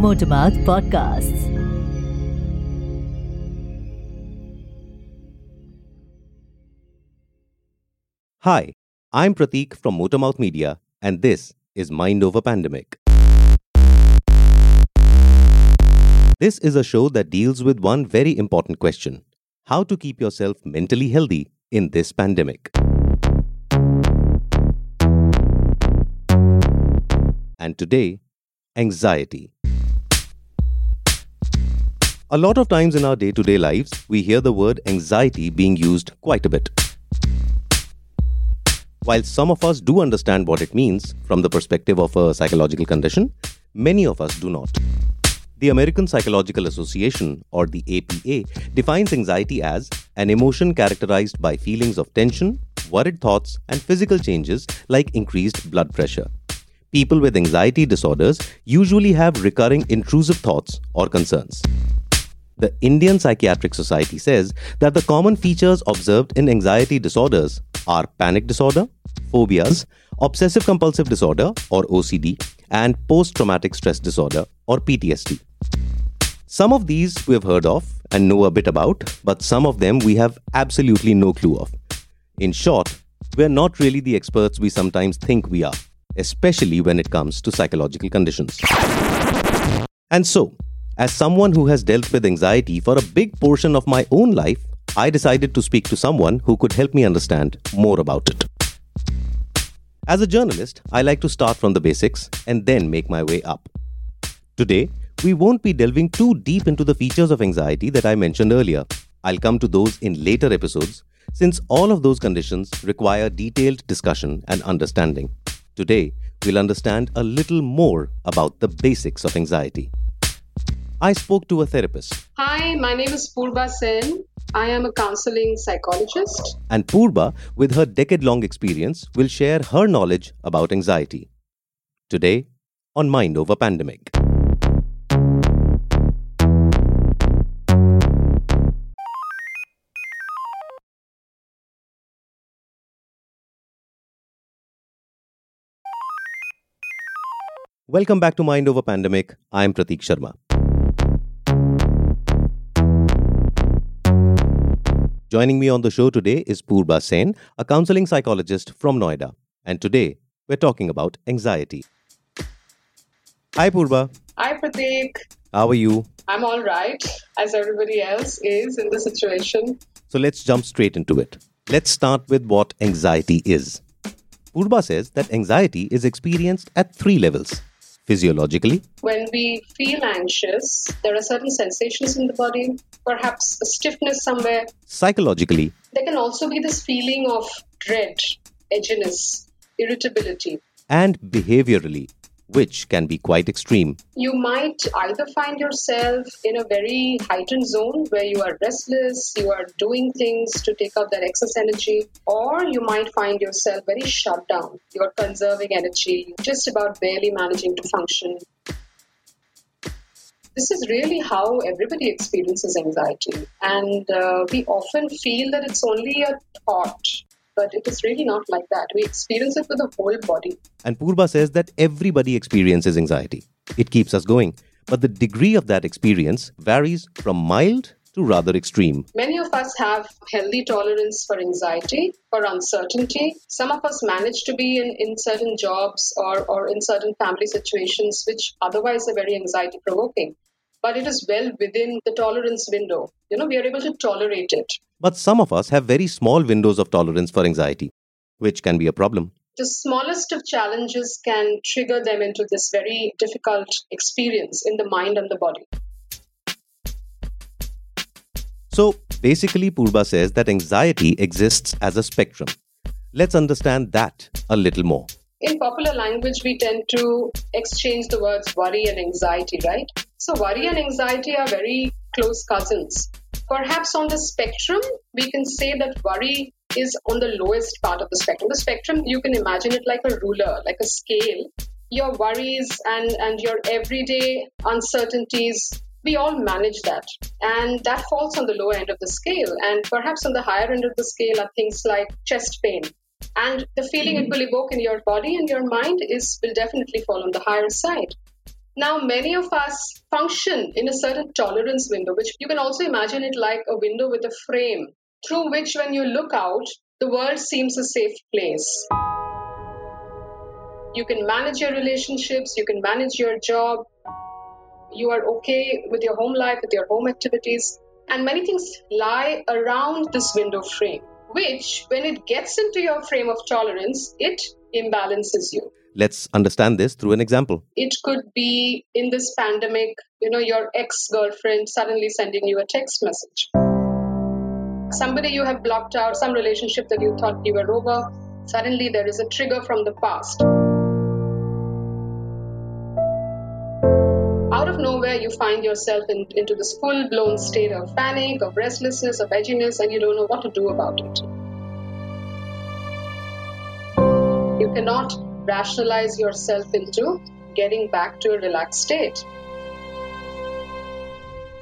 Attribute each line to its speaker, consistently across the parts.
Speaker 1: Motormouth Podcasts.
Speaker 2: Hi, I'm Prateek from Motormouth Media, and this is Mind Over Pandemic. This is a show that deals with one very important question how to keep yourself mentally healthy in this pandemic. And today, anxiety. A lot of times in our day to day lives, we hear the word anxiety being used quite a bit. While some of us do understand what it means from the perspective of a psychological condition, many of us do not. The American Psychological Association, or the APA, defines anxiety as an emotion characterized by feelings of tension, worried thoughts, and physical changes like increased blood pressure. People with anxiety disorders usually have recurring intrusive thoughts or concerns. The Indian Psychiatric Society says that the common features observed in anxiety disorders are panic disorder, phobias, obsessive compulsive disorder or OCD, and post traumatic stress disorder or PTSD. Some of these we have heard of and know a bit about, but some of them we have absolutely no clue of. In short, we're not really the experts we sometimes think we are, especially when it comes to psychological conditions. And so, as someone who has dealt with anxiety for a big portion of my own life, I decided to speak to someone who could help me understand more about it. As a journalist, I like to start from the basics and then make my way up. Today, we won't be delving too deep into the features of anxiety that I mentioned earlier. I'll come to those in later episodes, since all of those conditions require detailed discussion and understanding. Today, we'll understand a little more about the basics of anxiety. I spoke to a therapist.
Speaker 3: Hi, my name is Purba Sen. I am a counseling psychologist.
Speaker 2: And Purba, with her decade long experience, will share her knowledge about anxiety. Today, on Mind Over Pandemic. Welcome back to Mind Over Pandemic. I'm Pratik Sharma. Joining me on the show today is Purba Sen, a counseling psychologist from Noida. And today, we're talking about anxiety. Hi, Purba.
Speaker 3: Hi, Prateek.
Speaker 2: How are you?
Speaker 3: I'm all right, as everybody else is in the situation.
Speaker 2: So let's jump straight into it. Let's start with what anxiety is. Purba says that anxiety is experienced at three levels physiologically,
Speaker 3: When we feel anxious, there are certain sensations in the body, perhaps a stiffness somewhere.
Speaker 2: psychologically,
Speaker 3: There can also be this feeling of dread, edginess, irritability.
Speaker 2: and behaviorally, which can be quite extreme.
Speaker 3: You might either find yourself in a very heightened zone where you are restless, you are doing things to take out that excess energy, or you might find yourself very shut down. You're conserving energy, just about barely managing to function. This is really how everybody experiences anxiety, and uh, we often feel that it's only a thought. But it is really not like that. We experience it with the whole body.
Speaker 2: And Purba says that everybody experiences anxiety. It keeps us going. But the degree of that experience varies from mild to rather extreme.
Speaker 3: Many of us have healthy tolerance for anxiety, for uncertainty. Some of us manage to be in, in certain jobs or, or in certain family situations which otherwise are very anxiety provoking. But it is well within the tolerance window. You know, we are able to tolerate it.
Speaker 2: But some of us have very small windows of tolerance for anxiety, which can be a problem.
Speaker 3: The smallest of challenges can trigger them into this very difficult experience in the mind and the body.
Speaker 2: So basically, Purba says that anxiety exists as a spectrum. Let's understand that a little more.
Speaker 3: In popular language, we tend to exchange the words worry and anxiety, right? So, worry and anxiety are very close cousins. Perhaps on the spectrum, we can say that worry is on the lowest part of the spectrum. The spectrum, you can imagine it like a ruler, like a scale. Your worries and, and your everyday uncertainties, we all manage that. And that falls on the lower end of the scale. And perhaps on the higher end of the scale are things like chest pain. And the feeling it mm-hmm. will evoke in your body and your mind is will definitely fall on the higher side. Now, many of us function in a certain tolerance window, which you can also imagine it like a window with a frame through which, when you look out, the world seems a safe place. You can manage your relationships, you can manage your job, you are okay with your home life, with your home activities, and many things lie around this window frame, which, when it gets into your frame of tolerance, it imbalances you.
Speaker 2: Let's understand this through an example.
Speaker 3: It could be in this pandemic, you know, your ex girlfriend suddenly sending you a text message. Somebody you have blocked out, some relationship that you thought you were over, suddenly there is a trigger from the past. Out of nowhere, you find yourself in, into this full blown state of panic, of restlessness, of edginess, and you don't know what to do about it. You cannot rationalize yourself into getting back to a relaxed state.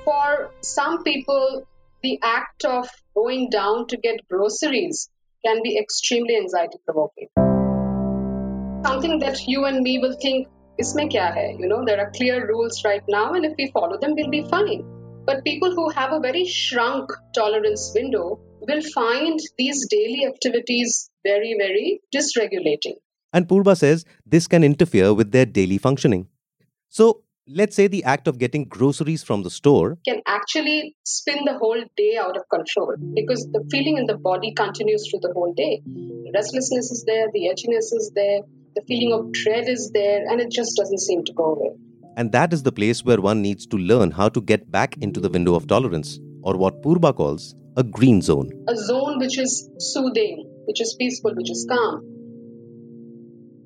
Speaker 3: For some people, the act of going down to get groceries can be extremely anxiety provoking. Something that you and me will think, isme kya hai? You know, there are clear rules right now, and if we follow them, we'll be fine. But people who have a very shrunk tolerance window will find these daily activities very, very dysregulating.
Speaker 2: And Purba says this can interfere with their daily functioning. So, let's say the act of getting groceries from the store
Speaker 3: can actually spin the whole day out of control because the feeling in the body continues through the whole day. Restlessness is there, the edginess is there, the feeling of dread is there, and it just doesn't seem to go away.
Speaker 2: And that is the place where one needs to learn how to get back into the window of tolerance, or what Purba calls a green zone.
Speaker 3: A zone which is soothing, which is peaceful, which is calm.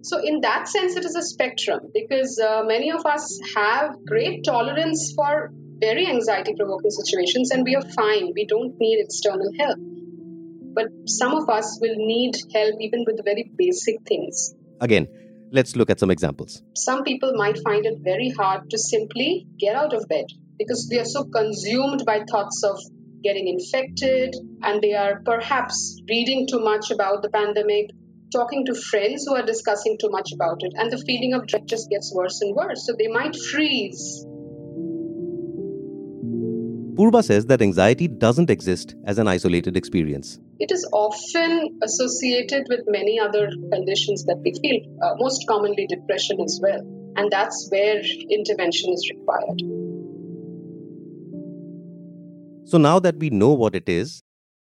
Speaker 3: So, in that sense, it is a spectrum because uh, many of us have great tolerance for very anxiety provoking situations and we are fine. We don't need external help. But some of us will need help even with very basic things.
Speaker 2: Again, let's look at some examples.
Speaker 3: Some people might find it very hard to simply get out of bed because they are so consumed by thoughts of getting infected and they are perhaps reading too much about the pandemic talking to friends who are discussing too much about it, and the feeling of dread just gets worse and worse. So they might freeze.
Speaker 2: Purba says that anxiety doesn't exist as an isolated experience.
Speaker 3: It is often associated with many other conditions that we feel, uh, most commonly depression as well. And that's where intervention is required.
Speaker 2: So now that we know what it is,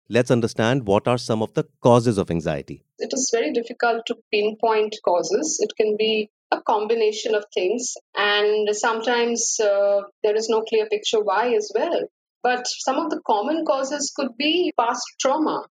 Speaker 2: let's understand what are some of the causes of anxiety.
Speaker 3: It is very difficult to pinpoint causes. It can be a combination of things, and sometimes uh, there is no clear picture why as well. But some of the common causes could be past trauma.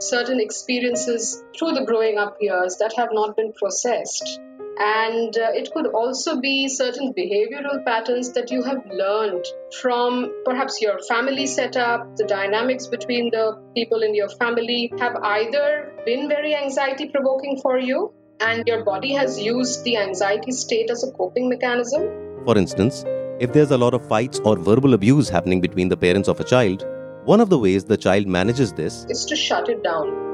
Speaker 3: Certain experiences through the growing up years that have not been processed and uh, it could also be certain behavioral patterns that you have learned from perhaps your family setup, the dynamics between the people in your family have either been very anxiety provoking for you and your body has used the anxiety state as a coping mechanism.
Speaker 2: For instance, if there's a lot of fights or verbal abuse happening between the parents of a child, one of the ways the child manages this
Speaker 3: is to shut it down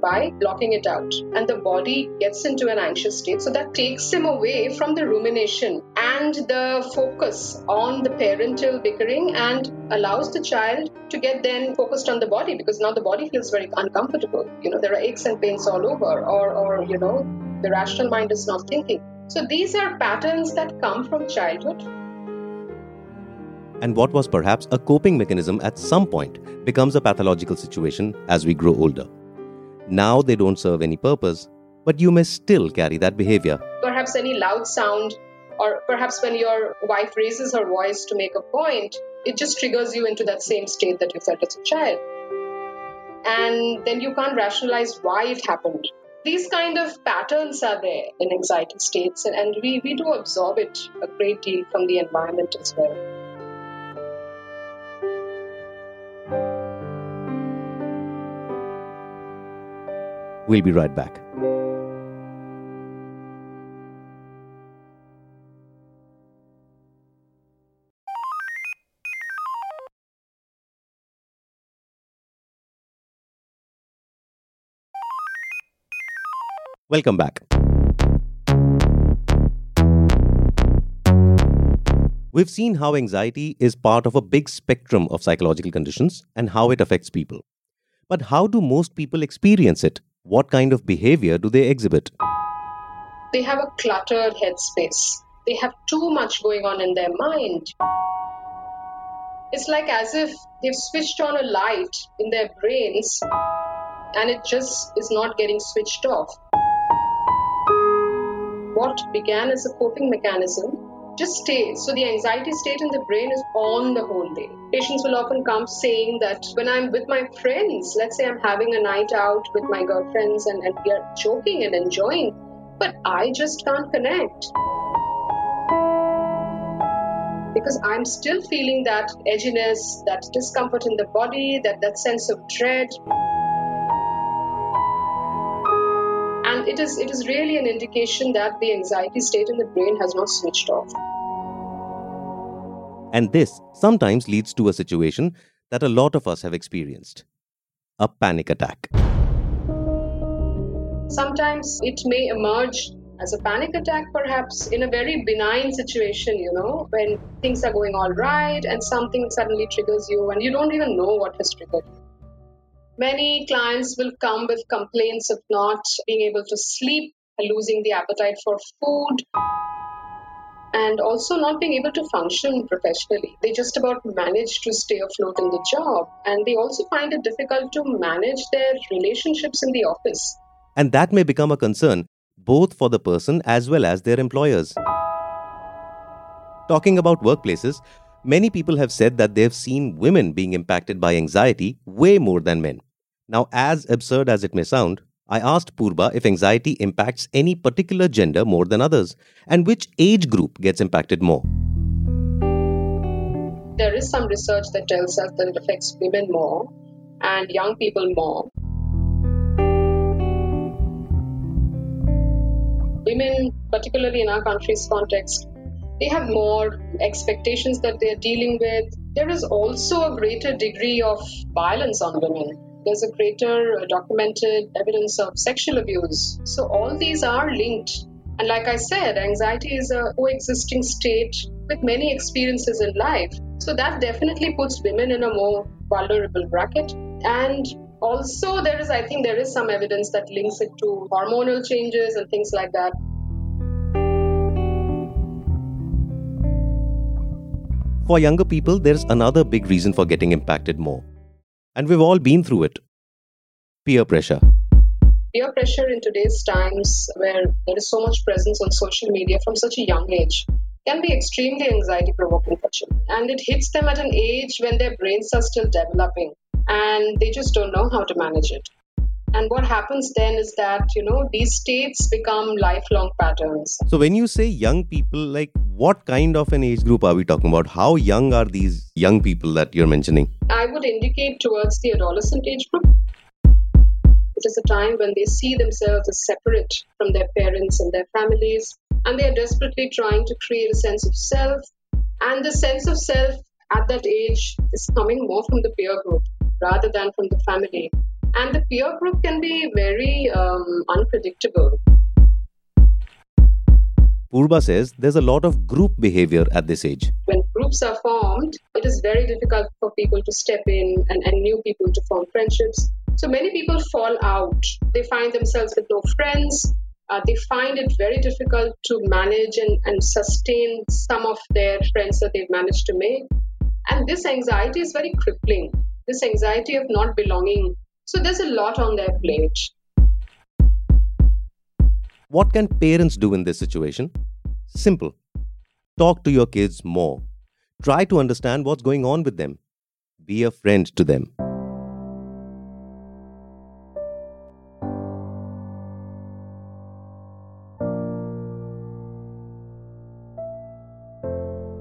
Speaker 3: by blocking it out. And the body gets into an anxious state. So that takes him away from the rumination and the focus on the parental bickering and allows the child to get then focused on the body because now the body feels very uncomfortable. You know, there are aches and pains all over, or, or you know, the rational mind is not thinking. So these are patterns that come from childhood
Speaker 2: and what was perhaps a coping mechanism at some point becomes a pathological situation as we grow older. Now they don't serve any purpose, but you may still carry that behavior.
Speaker 3: Perhaps any loud sound, or perhaps when your wife raises her voice to make a point, it just triggers you into that same state that you felt as a child. And then you can't rationalize why it happened. These kind of patterns are there in anxiety states, and we, we do absorb it a great deal from the environment as well.
Speaker 2: We'll be right back. Welcome back. We've seen how anxiety is part of a big spectrum of psychological conditions and how it affects people. But how do most people experience it? What kind of behavior do they exhibit?
Speaker 3: They have a cluttered headspace. They have too much going on in their mind. It's like as if they've switched on a light in their brains and it just is not getting switched off. What began as a coping mechanism just stays. So the anxiety state in the brain is on the whole day. Patients will often come saying that when I'm with my friends, let's say I'm having a night out with my girlfriends and, and we are joking and enjoying, but I just can't connect. Because I'm still feeling that edginess, that discomfort in the body, that, that sense of dread. It is it is really an indication that the anxiety state in the brain has not switched off.
Speaker 2: And this sometimes leads to a situation that a lot of us have experienced a panic attack.
Speaker 3: Sometimes it may emerge as a panic attack perhaps in a very benign situation you know when things are going all right and something suddenly triggers you and you don't even know what has triggered you Many clients will come with complaints of not being able to sleep, losing the appetite for food, and also not being able to function professionally. They just about manage to stay afloat in the job, and they also find it difficult to manage their relationships in the office.
Speaker 2: And that may become a concern both for the person as well as their employers. Talking about workplaces, many people have said that they've seen women being impacted by anxiety way more than men. Now, as absurd as it may sound, I asked Purba if anxiety impacts any particular gender more than others and which age group gets impacted more.
Speaker 3: There is some research that tells us that it affects women more and young people more. Women, particularly in our country's context, they have more expectations that they're dealing with. There is also a greater degree of violence on women there's a greater uh, documented evidence of sexual abuse. So all these are linked. And like I said, anxiety is a coexisting state with many experiences in life. So that definitely puts women in a more vulnerable bracket. And also, there is, I think, there is some evidence that links it to hormonal changes and things like that.
Speaker 2: For younger people, there's another big reason for getting impacted more and we've all been through it peer pressure.
Speaker 3: Peer pressure in today's times, where there is so much presence on social media from such a young age, can be extremely anxiety provoking for children. And it hits them at an age when their brains are still developing and they just don't know how to manage it. And what happens then is that, you know, these states become lifelong patterns.
Speaker 2: So, when you say young people, like what kind of an age group are we talking about? How young are these young people that you're mentioning?
Speaker 3: I would indicate towards the adolescent age group. It is a time when they see themselves as separate from their parents and their families, and they are desperately trying to create a sense of self. And the sense of self at that age is coming more from the peer group rather than from the family. And the peer group can be very um, unpredictable.
Speaker 2: Purba says there's a lot of group behavior at this age.
Speaker 3: When groups are formed, it is very difficult for people to step in and, and new people to form friendships. So many people fall out. They find themselves with no friends. Uh, they find it very difficult to manage and, and sustain some of their friends that they've managed to make. And this anxiety is very crippling. This anxiety of not belonging so there's a lot on their plate.
Speaker 2: What can parents do in this situation? Simple. Talk to your kids more. Try to understand what's going on with them. Be a friend to them.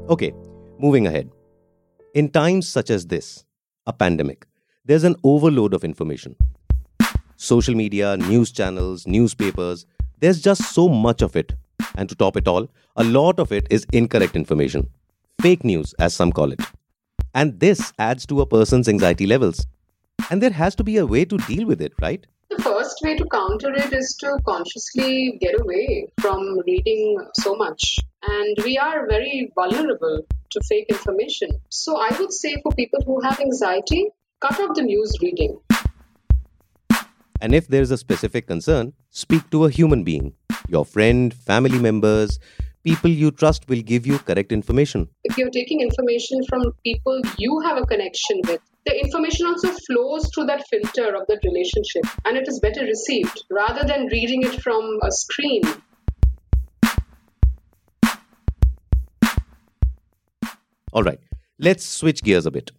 Speaker 2: Okay, moving ahead. In times such as this, a pandemic, there's an overload of information. Social media, news channels, newspapers, there's just so much of it. And to top it all, a lot of it is incorrect information. Fake news, as some call it. And this adds to a person's anxiety levels. And there has to be a way to deal with it, right?
Speaker 3: The first way to counter it is to consciously get away from reading so much and we are very vulnerable to fake information. So I would say for people who have anxiety, cut off the news reading.
Speaker 2: And if there's a specific concern, speak to a human being. Your friend, family members, people you trust will give you correct information.
Speaker 3: If you're taking information from people you have a connection with, the information also flows through that filter of that relationship and it is better received rather than reading it from a screen.
Speaker 2: All right, let's switch gears a bit.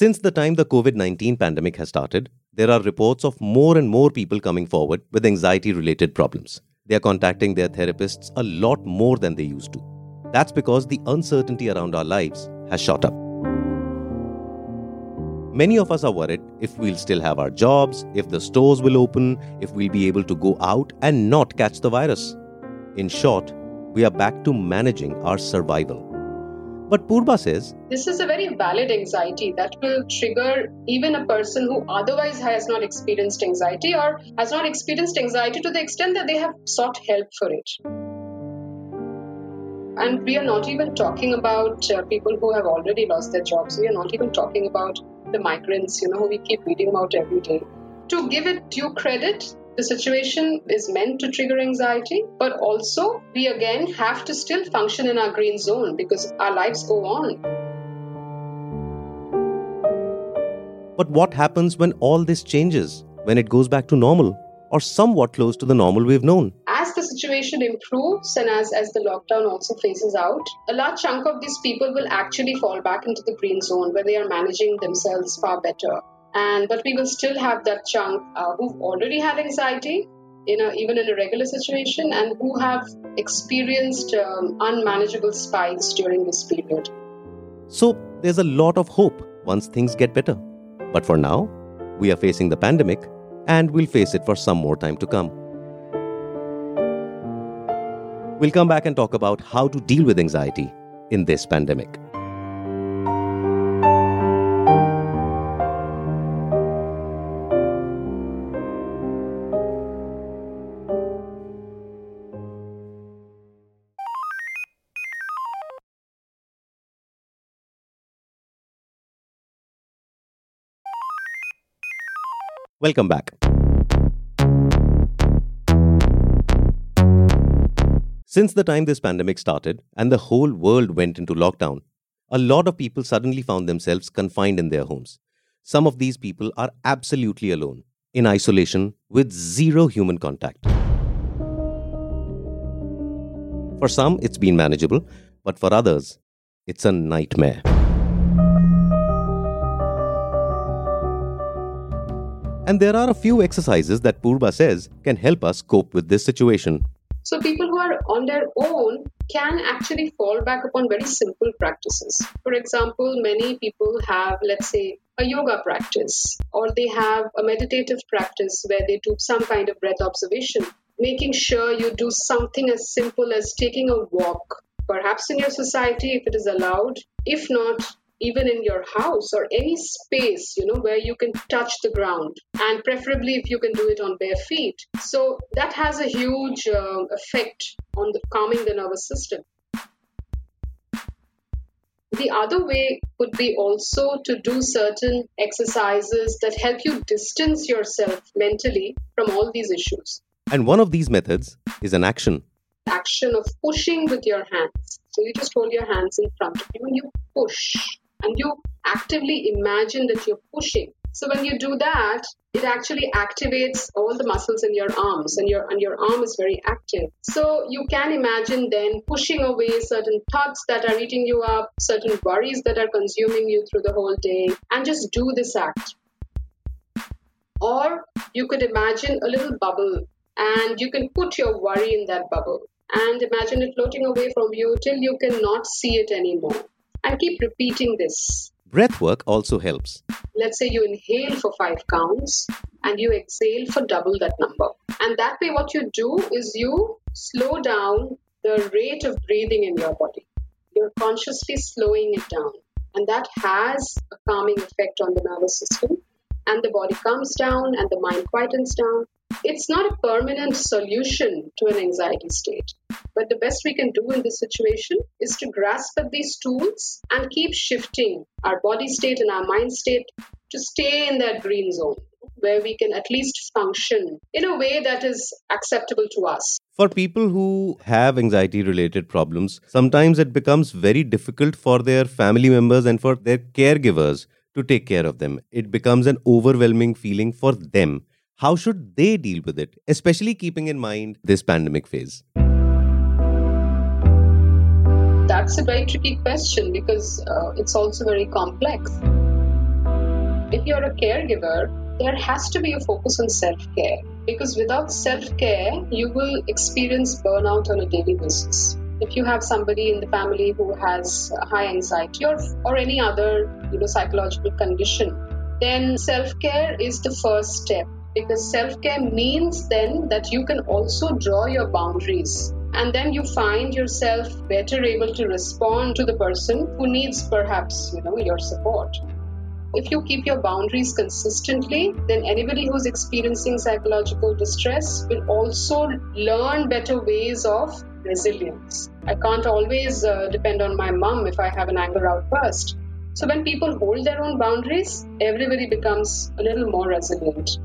Speaker 2: Since the time the COVID 19 pandemic has started, there are reports of more and more people coming forward with anxiety related problems. They are contacting their therapists a lot more than they used to. That's because the uncertainty around our lives has shot up. Many of us are worried if we'll still have our jobs, if the stores will open, if we'll be able to go out and not catch the virus. In short, we are back to managing our survival. But Purba says
Speaker 3: this is a very valid anxiety that will trigger even a person who otherwise has not experienced anxiety or has not experienced anxiety to the extent that they have sought help for it. And we are not even talking about uh, people who have already lost their jobs. We are not even talking about the migrants, you know, who we keep reading about every day. To give it due credit, the situation is meant to trigger anxiety, but also we again have to still function in our green zone because our lives go on.
Speaker 2: But what happens when all this changes, when it goes back to normal, or somewhat close to the normal we've known?
Speaker 3: As the situation improves and as, as the lockdown also phases out, a large chunk of these people will actually fall back into the green zone where they are managing themselves far better and but we will still have that chunk uh, who've already had anxiety in a, even in a regular situation and who have experienced um, unmanageable spikes during this period.
Speaker 2: So there's a lot of hope once things get better. But for now we are facing the pandemic and we'll face it for some more time to come. We'll come back and talk about how to deal with anxiety in this pandemic Welcome back. Since the time this pandemic started and the whole world went into lockdown, a lot of people suddenly found themselves confined in their homes. Some of these people are absolutely alone, in isolation, with zero human contact. For some, it's been manageable, but for others, it's a nightmare. And there are a few exercises that Purba says can help us cope with this situation.
Speaker 3: So, people who are on their own can actually fall back upon very simple practices. For example, many people have, let's say, a yoga practice, or they have a meditative practice where they do some kind of breath observation, making sure you do something as simple as taking a walk. Perhaps in your society, if it is allowed. If not, even in your house or any space you know where you can touch the ground and preferably if you can do it on bare feet. So that has a huge uh, effect on the calming the nervous system. The other way could be also to do certain exercises that help you distance yourself mentally from all these issues.
Speaker 2: And one of these methods is an action.
Speaker 3: Action of pushing with your hands. So you just hold your hands in front of you and you push and you actively imagine that you're pushing. So when you do that, it actually activates all the muscles in your arms and your and your arm is very active. So you can imagine then pushing away certain thoughts that are eating you up, certain worries that are consuming you through the whole day and just do this act. Or you could imagine a little bubble and you can put your worry in that bubble and imagine it floating away from you till you cannot see it anymore and keep repeating this.
Speaker 2: Breath work also helps.
Speaker 3: Let's say you inhale for five counts and you exhale for double that number. And that way, what you do is you slow down the rate of breathing in your body. You're consciously slowing it down. And that has a calming effect on the nervous system. And the body calms down and the mind quietens down. It's not a permanent solution to an anxiety state. But the best we can do in this situation is to grasp at these tools and keep shifting our body state and our mind state to stay in that green zone where we can at least function in a way that is acceptable to us.
Speaker 2: For people who have anxiety related problems, sometimes it becomes very difficult for their family members and for their caregivers to take care of them. It becomes an overwhelming feeling for them. How should they deal with it, especially keeping in mind this pandemic phase?
Speaker 3: That's a very tricky question because uh, it's also very complex. If you're a caregiver, there has to be a focus on self care because without self care, you will experience burnout on a daily basis. If you have somebody in the family who has high anxiety or, or any other you know, psychological condition, then self care is the first step because self care means then that you can also draw your boundaries and then you find yourself better able to respond to the person who needs perhaps you know your support if you keep your boundaries consistently, then anybody who's experiencing psychological distress will also learn better ways of resilience. I can't always uh, depend on my mom if I have an anger outburst. So when people hold their own boundaries, everybody becomes a little more resilient.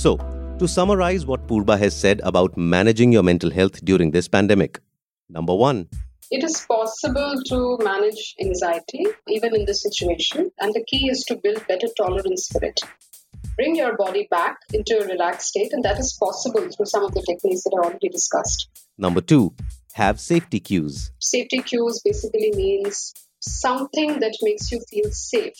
Speaker 2: So, to summarize what Purba has said about managing your mental health during this pandemic. Number one,
Speaker 3: it is possible to manage anxiety even in this situation, and the key is to build better tolerance for it. Bring your body back into a relaxed state, and that is possible through some of the techniques that I already discussed.
Speaker 2: Number two, have safety cues.
Speaker 3: Safety cues basically means something that makes you feel safe.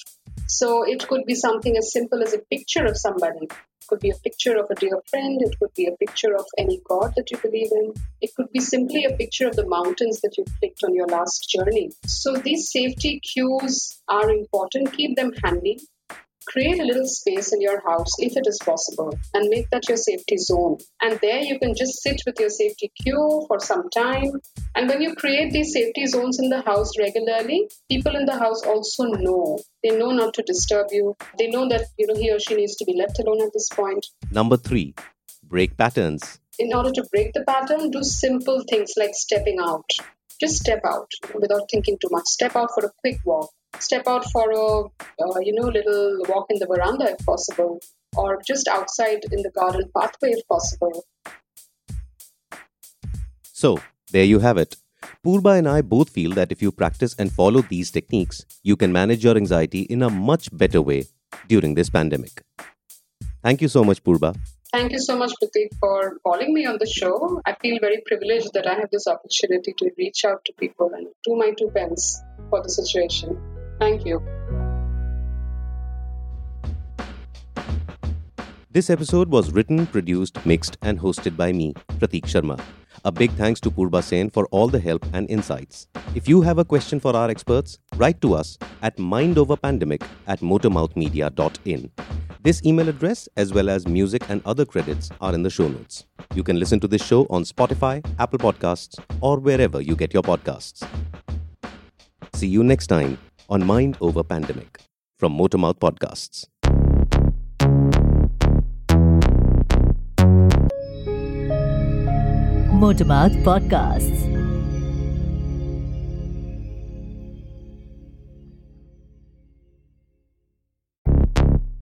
Speaker 3: So it could be something as simple as a picture of somebody It could be a picture of a dear friend, it could be a picture of any god that you believe in, it could be simply a picture of the mountains that you clicked on your last journey. So these safety cues are important. Keep them handy create a little space in your house if it is possible and make that your safety zone. And there you can just sit with your safety cue for some time. And when you create these safety zones in the house regularly, people in the house also know. They know not to disturb you. They know that you know he or she needs to be left alone at this point.
Speaker 2: Number three, break patterns.
Speaker 3: In order to break the pattern, do simple things like stepping out. Just step out without thinking too much. Step out for a quick walk step out for a uh, you know little walk in the veranda if possible or just outside in the garden pathway if possible
Speaker 2: so there you have it Purba and I both feel that if you practice and follow these techniques, you can manage your anxiety in a much better way during this pandemic. Thank you so much, Purba.
Speaker 3: Thank you so much, Pratik, for calling me on the show. I feel very privileged that I have this opportunity to reach out to people and do my two pence for the situation. Thank you.
Speaker 2: This episode was written, produced, mixed, and hosted by me, Pratik Sharma. A big thanks to Purba Sen for all the help and insights. If you have a question for our experts, write to us at mindoverpandemic at motormouthmedia.in. This email address, as well as music and other credits, are in the show notes. You can listen to this show on Spotify, Apple Podcasts, or wherever you get your podcasts. See you next time on Mind Over Pandemic from Motormouth Podcasts.
Speaker 1: Motormouth Podcasts.